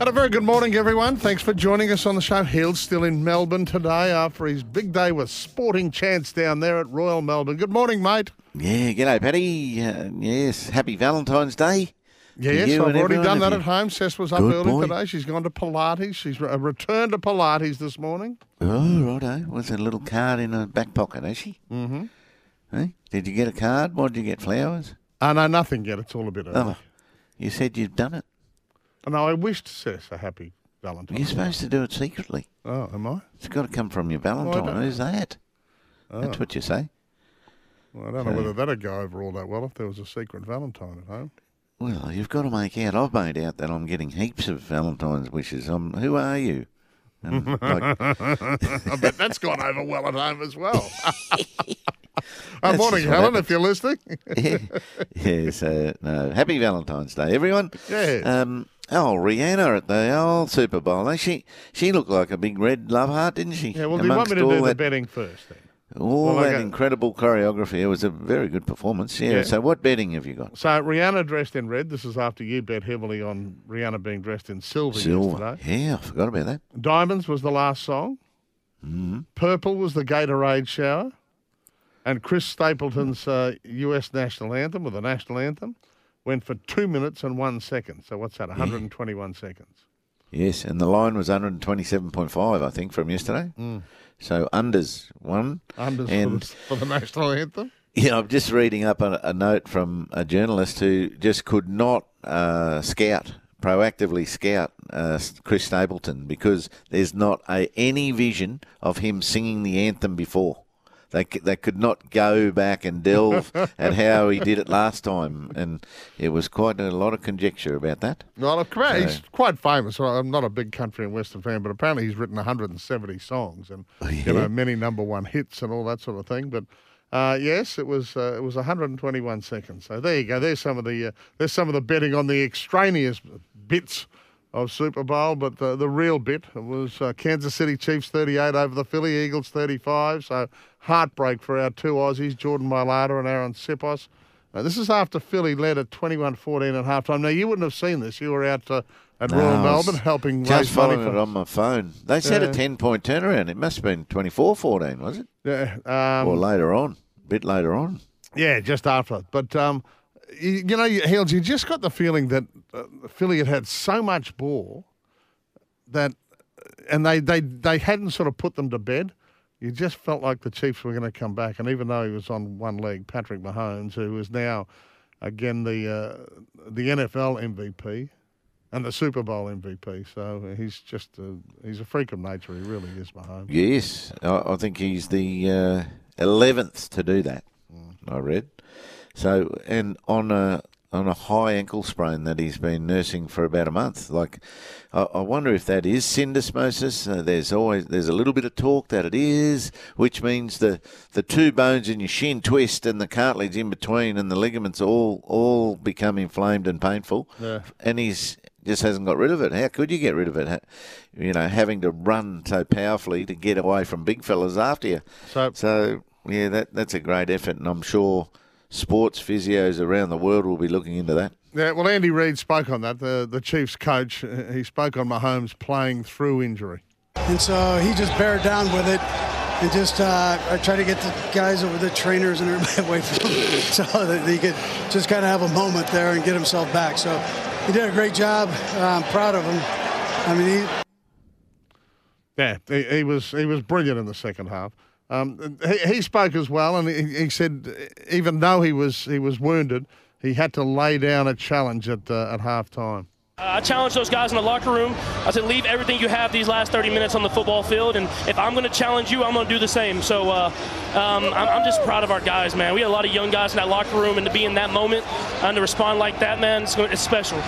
And a very good morning, everyone. Thanks for joining us on the show. Hill's still in Melbourne today after his big day with Sporting Chance down there at Royal Melbourne. Good morning, mate. Yeah, g'day, Paddy. Uh, yes, happy Valentine's Day. Yes, I've already done that at home. Cess was up Good early boy. today. She's gone to Pilates. She's re- returned to Pilates this morning. Oh, righto. What's a little card in her back pocket, has she? Mm-hmm. Hey, did you get a card? What did you get? Flowers? Oh, no, nothing yet. It's all a bit early. Oh, you said you'd done it. No, I wished Cess a happy Valentine. You're supposed to do it secretly. Oh, am I? It's got to come from your Valentine. Who's that? Oh. That's what you say. Well, I don't know whether that'd go over all that well if there was a secret Valentine at home. Well, you've got to make out. I've made out that I'm getting heaps of Valentine's wishes. I'm, who are you? And like, I bet that's gone over well at home as well. uh, That's morning, Helen, if you're listening. yes, uh, no. Happy Valentine's Day, everyone. Yes. Um, oh, Rihanna at the old Super Bowl. She she looked like a big red love heart, didn't she? yeah, well, do you want me to do all the betting first then? all well, that incredible choreography. It was a very good performance. Yeah. Yeah. So, what betting have you got? So Rihanna dressed in red. This is after you bet heavily on Rihanna being dressed in silver, Silver. yesterday. Yeah, I forgot about that. Diamonds was the last song. Mm-hmm. Purple was the Gatorade shower. And Chris Stapleton's uh, US national anthem, or the national anthem, went for two minutes and one second. So what's that, 121 seconds? Yes, and the line was 127.5, I think, from yesterday. So unders one. Unders and for, the, for the national anthem. Yeah, I'm just reading up a, a note from a journalist who just could not uh, scout, proactively scout uh, Chris Stapleton because there's not a, any vision of him singing the anthem before. They, they could not go back and delve at how he did it last time, and it was quite a lot of conjecture about that. Well, he's quite famous. Well, I'm not a big country and western fan, but apparently he's written 170 songs and you know many number one hits and all that sort of thing. But uh, yes, it was uh, it was 121 seconds. So there you go. There's some of the uh, there's some of the betting on the extraneous bits of Super Bowl, but the the real bit was uh, Kansas City Chiefs 38 over the Philly Eagles 35. So heartbreak for our two Aussies, Jordan Mailata and Arryn Siposs. Uh, this is after Philly led at 21-14 at halftime. Now, you wouldn't have seen this. You were out uh, at Royal No, was Melbourne helping Just raise money it on my phone. They said Yeah. a 10 point turnaround. It must have been 24 14, was it? Yeah, um, or later on, a bit later on. yeah, just after. But um, you, you know, Hills, you just got the feeling that uh, Philly had had so much ball that, and they, they they hadn't sort of put them to bed. You just felt like the Chiefs were going to come back, and even though he was on one leg, Patrick Mahomes, who is now again the uh, the NFL MVP and the Super Bowl MVP, so he's just a, he's a freak of nature. He really is, Mahomes. Yes, I, I think he's the uh, eleventh to do that. I read. So, and on a on a high ankle sprain that he's been nursing for about a month. Like, I, I wonder if that is syndesmosis. Uh, there's always there's a little bit of talk that it is, which means the the two bones in your shin twist and the cartilage in between and the ligaments all all become inflamed and painful. Yeah. And he's just hasn't got rid of it. How could you get rid of it? You know, having to run so powerfully to get away from big fellas after you. So- so yeah, that that's a great effort, and I'm sure sports physios around the world will be looking into that. Yeah, well, Andy Reid spoke on that. The the Chiefs coach, uh, he spoke on Mahomes playing through injury. And so he just bared down with it and just uh, I try to get the guys over the trainers and everybody away from him so that he could just kind of have a moment there and get himself back. So he did a great job. Uh, I'm proud of him. I mean, he, Yeah, he, he was he was brilliant in the second half. Um, he, he spoke as well, and he, he said even though he was he was wounded, he had to lay down a challenge at uh, at half time. Uh, I challenged those guys in the locker room. I said, leave everything you have these last 30 minutes on the football field, and if I'm going to challenge you, I'm going to do the same. So uh, um, I'm, I'm just proud of our guys, man. We had a lot of young guys in that locker room, and to be in that moment and to respond like that, man, it's, it's special.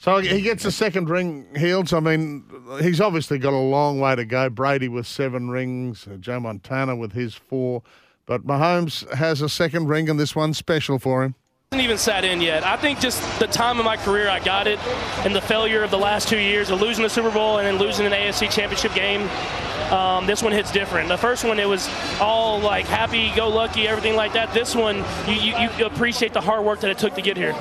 So he gets a second ring, Heels. I mean, he's obviously got a long way to go. Brady with seven rings, uh, Joe Montana with his four. But Mahomes has a second ring, and this one's special for him. Hasn't even sat in yet. I think just the time of my career I got it, and the failure of the last two years of losing the Super Bowl and then losing an AFC Championship game. Um, this one hits different. The first one, it was all like happy, go lucky, everything like that. This one, you, you, you appreciate the hard work that it took to get here.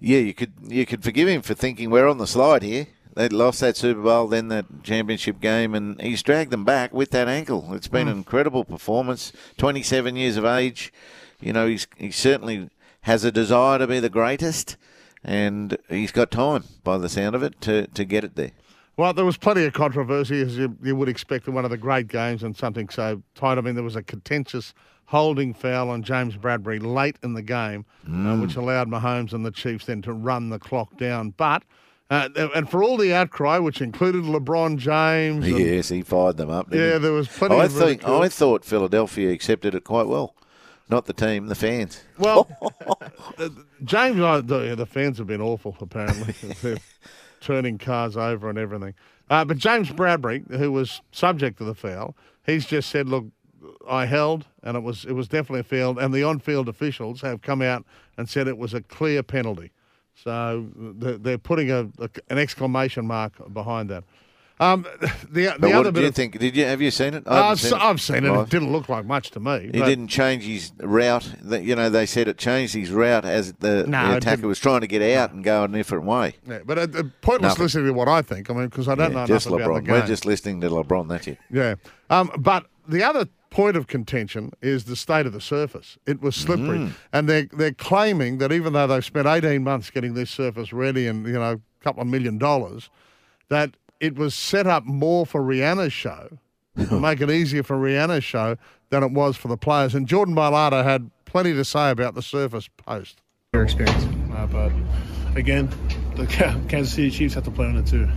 Yeah, you could you could forgive him for thinking we're on the slide here. They lost that Super Bowl, then that championship game, and he's dragged them back with that ankle. It's been hmm. an incredible performance. Twenty-seven years of age, you know, he's he certainly has a desire to be the greatest, and he's got time, by the sound of it, to to get it there. Well, there was plenty of controversy, as you, you would expect in one of the great games and something so tight. I mean, there was a contentious holding foul on James Bradberry late in the game, uh, which allowed Mahomes and the Chiefs then to run the clock down. But, uh, and for all the outcry, which included LeBron James. and- Yes, he fired them up. Yeah, he? there was plenty I of think ridicule. I thought Philadelphia accepted it quite well. Not the team, the fans. Well, uh, James, uh, the, the fans have been awful, apparently. They're turning cars over and everything. Uh, but James Bradberry, who was subject to the foul, he's just said, look, I held, and it was it was definitely a field. and the on-field officials have come out and said it was a clear penalty. So they're, they're putting a, a- an exclamation mark behind that. Um, the the what other did bit you of, think? Did you have you seen it? I Uh, haven't I've, seen I've seen it. It didn't look like much to me. He didn't change his route. You know, they said it changed his route as the, No, the attacker was trying to get out and go a different way. Yeah, but uh, uh, pointless Nothing. listening to what I think. I mean, because I don't Yeah, know just enough about the LeBron. game. We're just listening to LeBron. That's it. Yeah. Um, but the other point of contention is the state of the surface. It was slippery. Mm. And they're, they're claiming that even though they've spent 18 months getting this surface ready and, you know, a couple of million dollars, that it was set up more for Rihanna's show, to make it easier for Rihanna's show than it was for the players. And Jordan Mailata had plenty to say about the surface post. your experience? Uh, but again, the Kansas City Chiefs have to play on it too.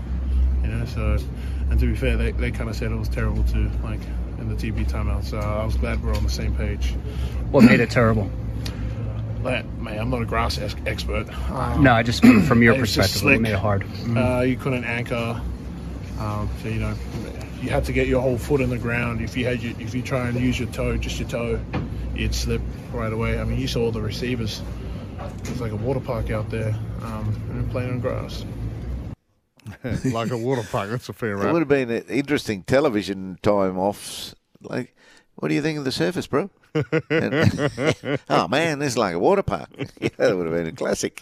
You know, so and to be fair, they, they kind of said it was terrible too, like in the TV timeout. So I was glad we're on the same page. What made it terrible? But man, I'm not a grass ex- expert. Um, No, I just from, your perspective, slick. made it hard? Uh, you couldn't anchor. Um, so you know, you had to get your whole foot in the ground. If you had your, if you try and use your toe, just your toe, you'd slip right away. I mean, you saw the receivers. It was like a water park out there, um, and playing on grass. like a water park. That's a fair round. It would have been an interesting television time offs. Like, what do you think of the surface, bro? And- oh man, this is like a water park. yeah, that would have been a classic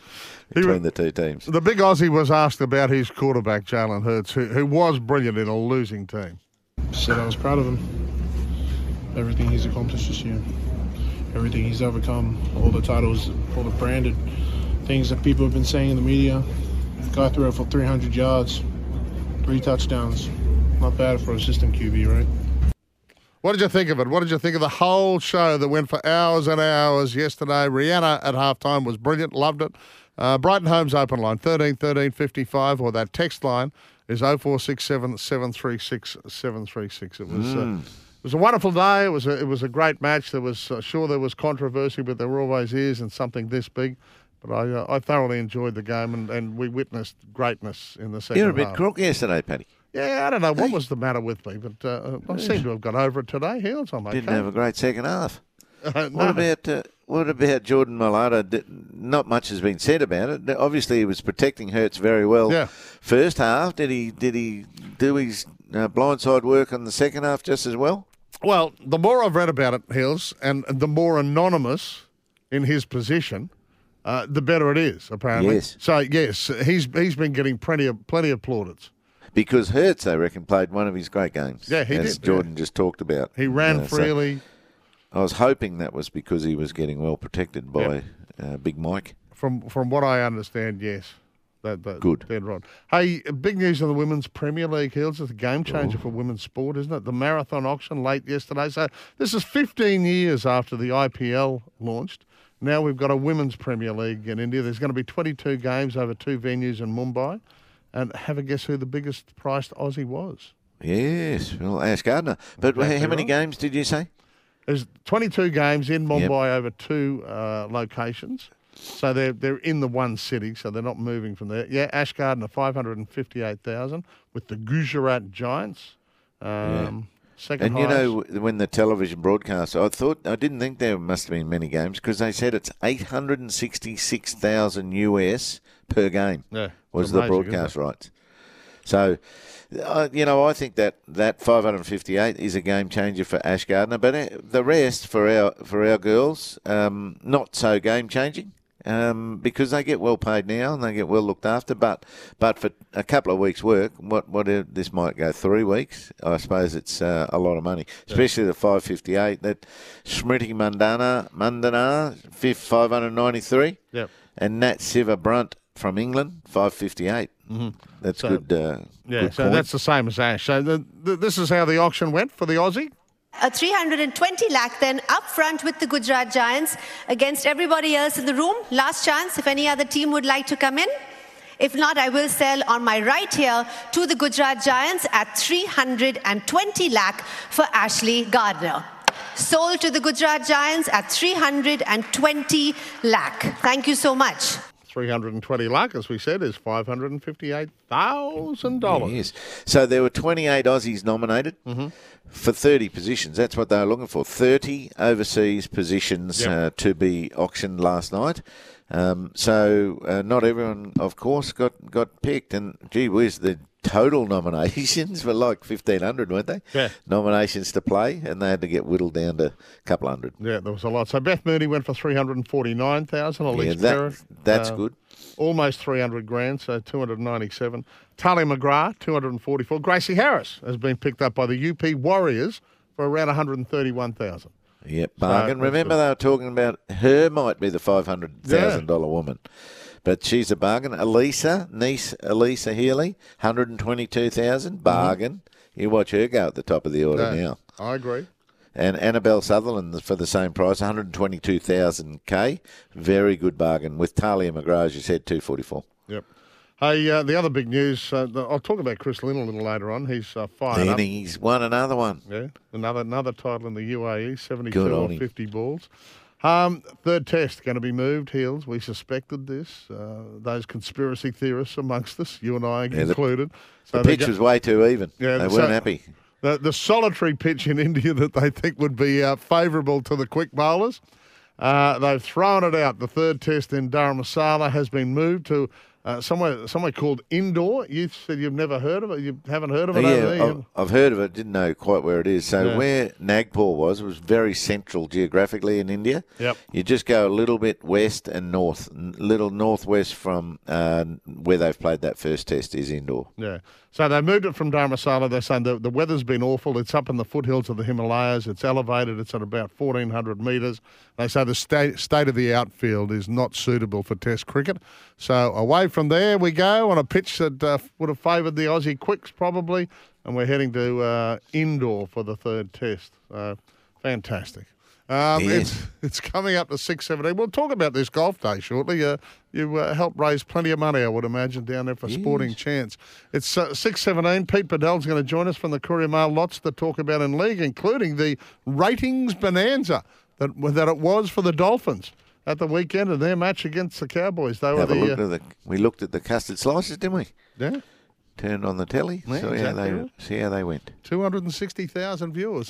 between the two teams. The big Aussie was asked about his quarterback, Jalen Hurts, who, who was brilliant in a losing team. Said I was proud of him. Everything he's accomplished this year, everything he's overcome, all the titles, all the branded things that people have been saying in the media. Guy threw it for 300 yards, three touchdowns. Not bad for a system QB, right? What did you think of it? What did you think of the whole show that went for hours and hours yesterday? Rihanna at halftime was brilliant, loved it. Uh, Brighton Homes open line 13 13 55 or that text line is 0467 736 736. It was. Uh, it was a wonderful day. It was a, it was a great match. There was uh, sure there was controversy, but there always is in something this big. But I uh, I thoroughly enjoyed the game, and, and we witnessed greatness in the 2nd You were a bit half. crook yesterday, Paddy. Yeah, I don't know what was the matter with me, but uh, I seem to have got over it today. Heels, I'm okay. Didn't have a great second half. Uh, What about uh, what about Jordan Mailata? Not much has been said about it. Obviously, he was protecting Hurts very well. Yeah. First half, did he did he do his uh, blindside work on the second half just as well? Well, the more I've read about it, Hills, and the more anonymous in his position, uh, the better it is. Apparently, Yes. So yes, he's he's been getting plenty of plenty of plaudits. Because Hurts, I reckon, played one of his great games. Yeah, he as did, Jordan just talked about. He ran Uh, so freely. I was hoping that was because he was getting well protected by uh, Big Mike. From from what I understand, yes. That, that, Good. Dead right. Hey, big news on the Women's Premier League, Hills. It's a game changer Oh. for women's sport, isn't it? The marathon auction late yesterday. So this is 15 years after the IPL launched. Now we've got a Women's Premier League in India. There's going to be 22 games over two venues in Mumbai. And have a guess who the biggest priced Aussie was? Yes, well, Ash Gardner. But how many right. games did you say? There's 22 games in Mumbai over two uh, locations. So they're they're in the one city, so they're not moving from there. Yeah, Ash Gardner are five hundred and fifty eight thousand with the Gujarat Giants. Um, Second And you know, when the television broadcast, I thought I didn't think there must have been many games because they said it's eight hundred and sixty-six thousand US per game. Yeah, was it's the broadcast rights. So, uh, you know, I think that that five hundred fifty-eight is a game changer for Ash Gardner, but uh, the rest for our for our girls, um, not so game changing. Um, because they get well paid now and they get well looked after, but but for a couple of weeks' work, what what this might go three weeks. I suppose it's uh, a lot of money, especially the five fifty eight. That Smriti Mandhana Mandhana fifth five hundred ninety three, Yep. and Nat Sciver-Brunt from England five fifty eight. Mm-hmm. That's So- good. Uh, Yeah, good so point. that's the same as Ash. So the, the, this is how the auction went for the Aussie. A 320 lakh then up front with the Gujarat Giants against everybody else in the room. Last chance if any other team would like to come in. If not, I will sell on my right here to the Gujarat Giants at 320 lakh for Ashley Gardner. Sold to the Gujarat Giants at 320 lakh. Thank you so much. 320 lakh, as we said, is $558,000. Yes. So there were 28 Aussies nominated Mm-hmm. for 30 positions. That's what they were looking for. 30 overseas positions Yep. uh, to be auctioned last night. Um, so uh, not everyone, of course, got, got picked. And gee whiz, the total nominations were like 1,500, weren't they? Yeah. Nominations to play, and they had to get whittled down to a couple hundred. Yeah, there was a lot. So Beth Mooney went for 349,000. Elise Yeah, that, that's uh, good. Almost 300 grand, so 297. Tahlia McGrath, 244. Gracie Harris has been picked up by the UP Warriors for around 131,000. Yep, bargain. that's Remember, they were talking about her might be the five hundred thousand dollar woman, but she's a bargain. Alyssa, niece Alyssa Healy, hundred and twenty two thousand bargain. You watch her go at the top of the order Yeah, now. I agree. And Annabel Sutherland for the same price, one hundred twenty two thousand k. Very good bargain with Tahlia McGrath, as you said, two forty four. Yep. Hey, uh, the other big news, uh, the, I'll talk about Chris Lynn a little later on. He's uh, fired Then up. he's won another one. Yeah, another another title in the UAE, 72 Good or on him. 50 balls. Um, third test going to be moved, Heels. We suspected this. Uh, those conspiracy theorists amongst us, you and I Yeah, the- included. So The pitch go- was way too even. Yeah, they so- weren't happy. the, the solitary pitch in India that they think would be uh, favourable to the quick bowlers. Uh, they've thrown it out. The third test in Dharamsala has been moved to uh, somewhere somewhere called Indore. You said you've never heard of it. You haven't heard of it over there. Yeah, I've, I've heard of it. Didn't know quite where it is. So Yeah. where Nagpur was, it was very central geographically in India. Yep. You just go a little bit west and north, little northwest from uh, where they've played that first test is Indore. Yeah. So they moved it from Dharamsala. They're saying the, the weather's been awful. It's up in the foothills of the Himalayas. It's elevated. It's at about 1,400 metres. They say the state, state of the outfield is not suitable for Test cricket. So away from there we go on a pitch that uh, would have favoured the Aussie Quicks probably. And we're heading to uh, Indore for the third Test. So fantastic. Um, Yes. it's, it's coming up to 6.17. We'll talk about this golf day shortly. Uh, you uh, helped raise plenty of money, I would imagine, down there for Sporting Chance. It's uh, 6.17. Pete Badel's going to join us from the Courier Mail. Lots to talk about in league, including the ratings bonanza that, that it was for the Dolphins at the weekend of their match against the Cowboys. They were the... look uh, the. We looked at the custard slices, didn't we? yeah, Turned on the telly. Yeah, saw how they right. see how they went. 260,000 viewers.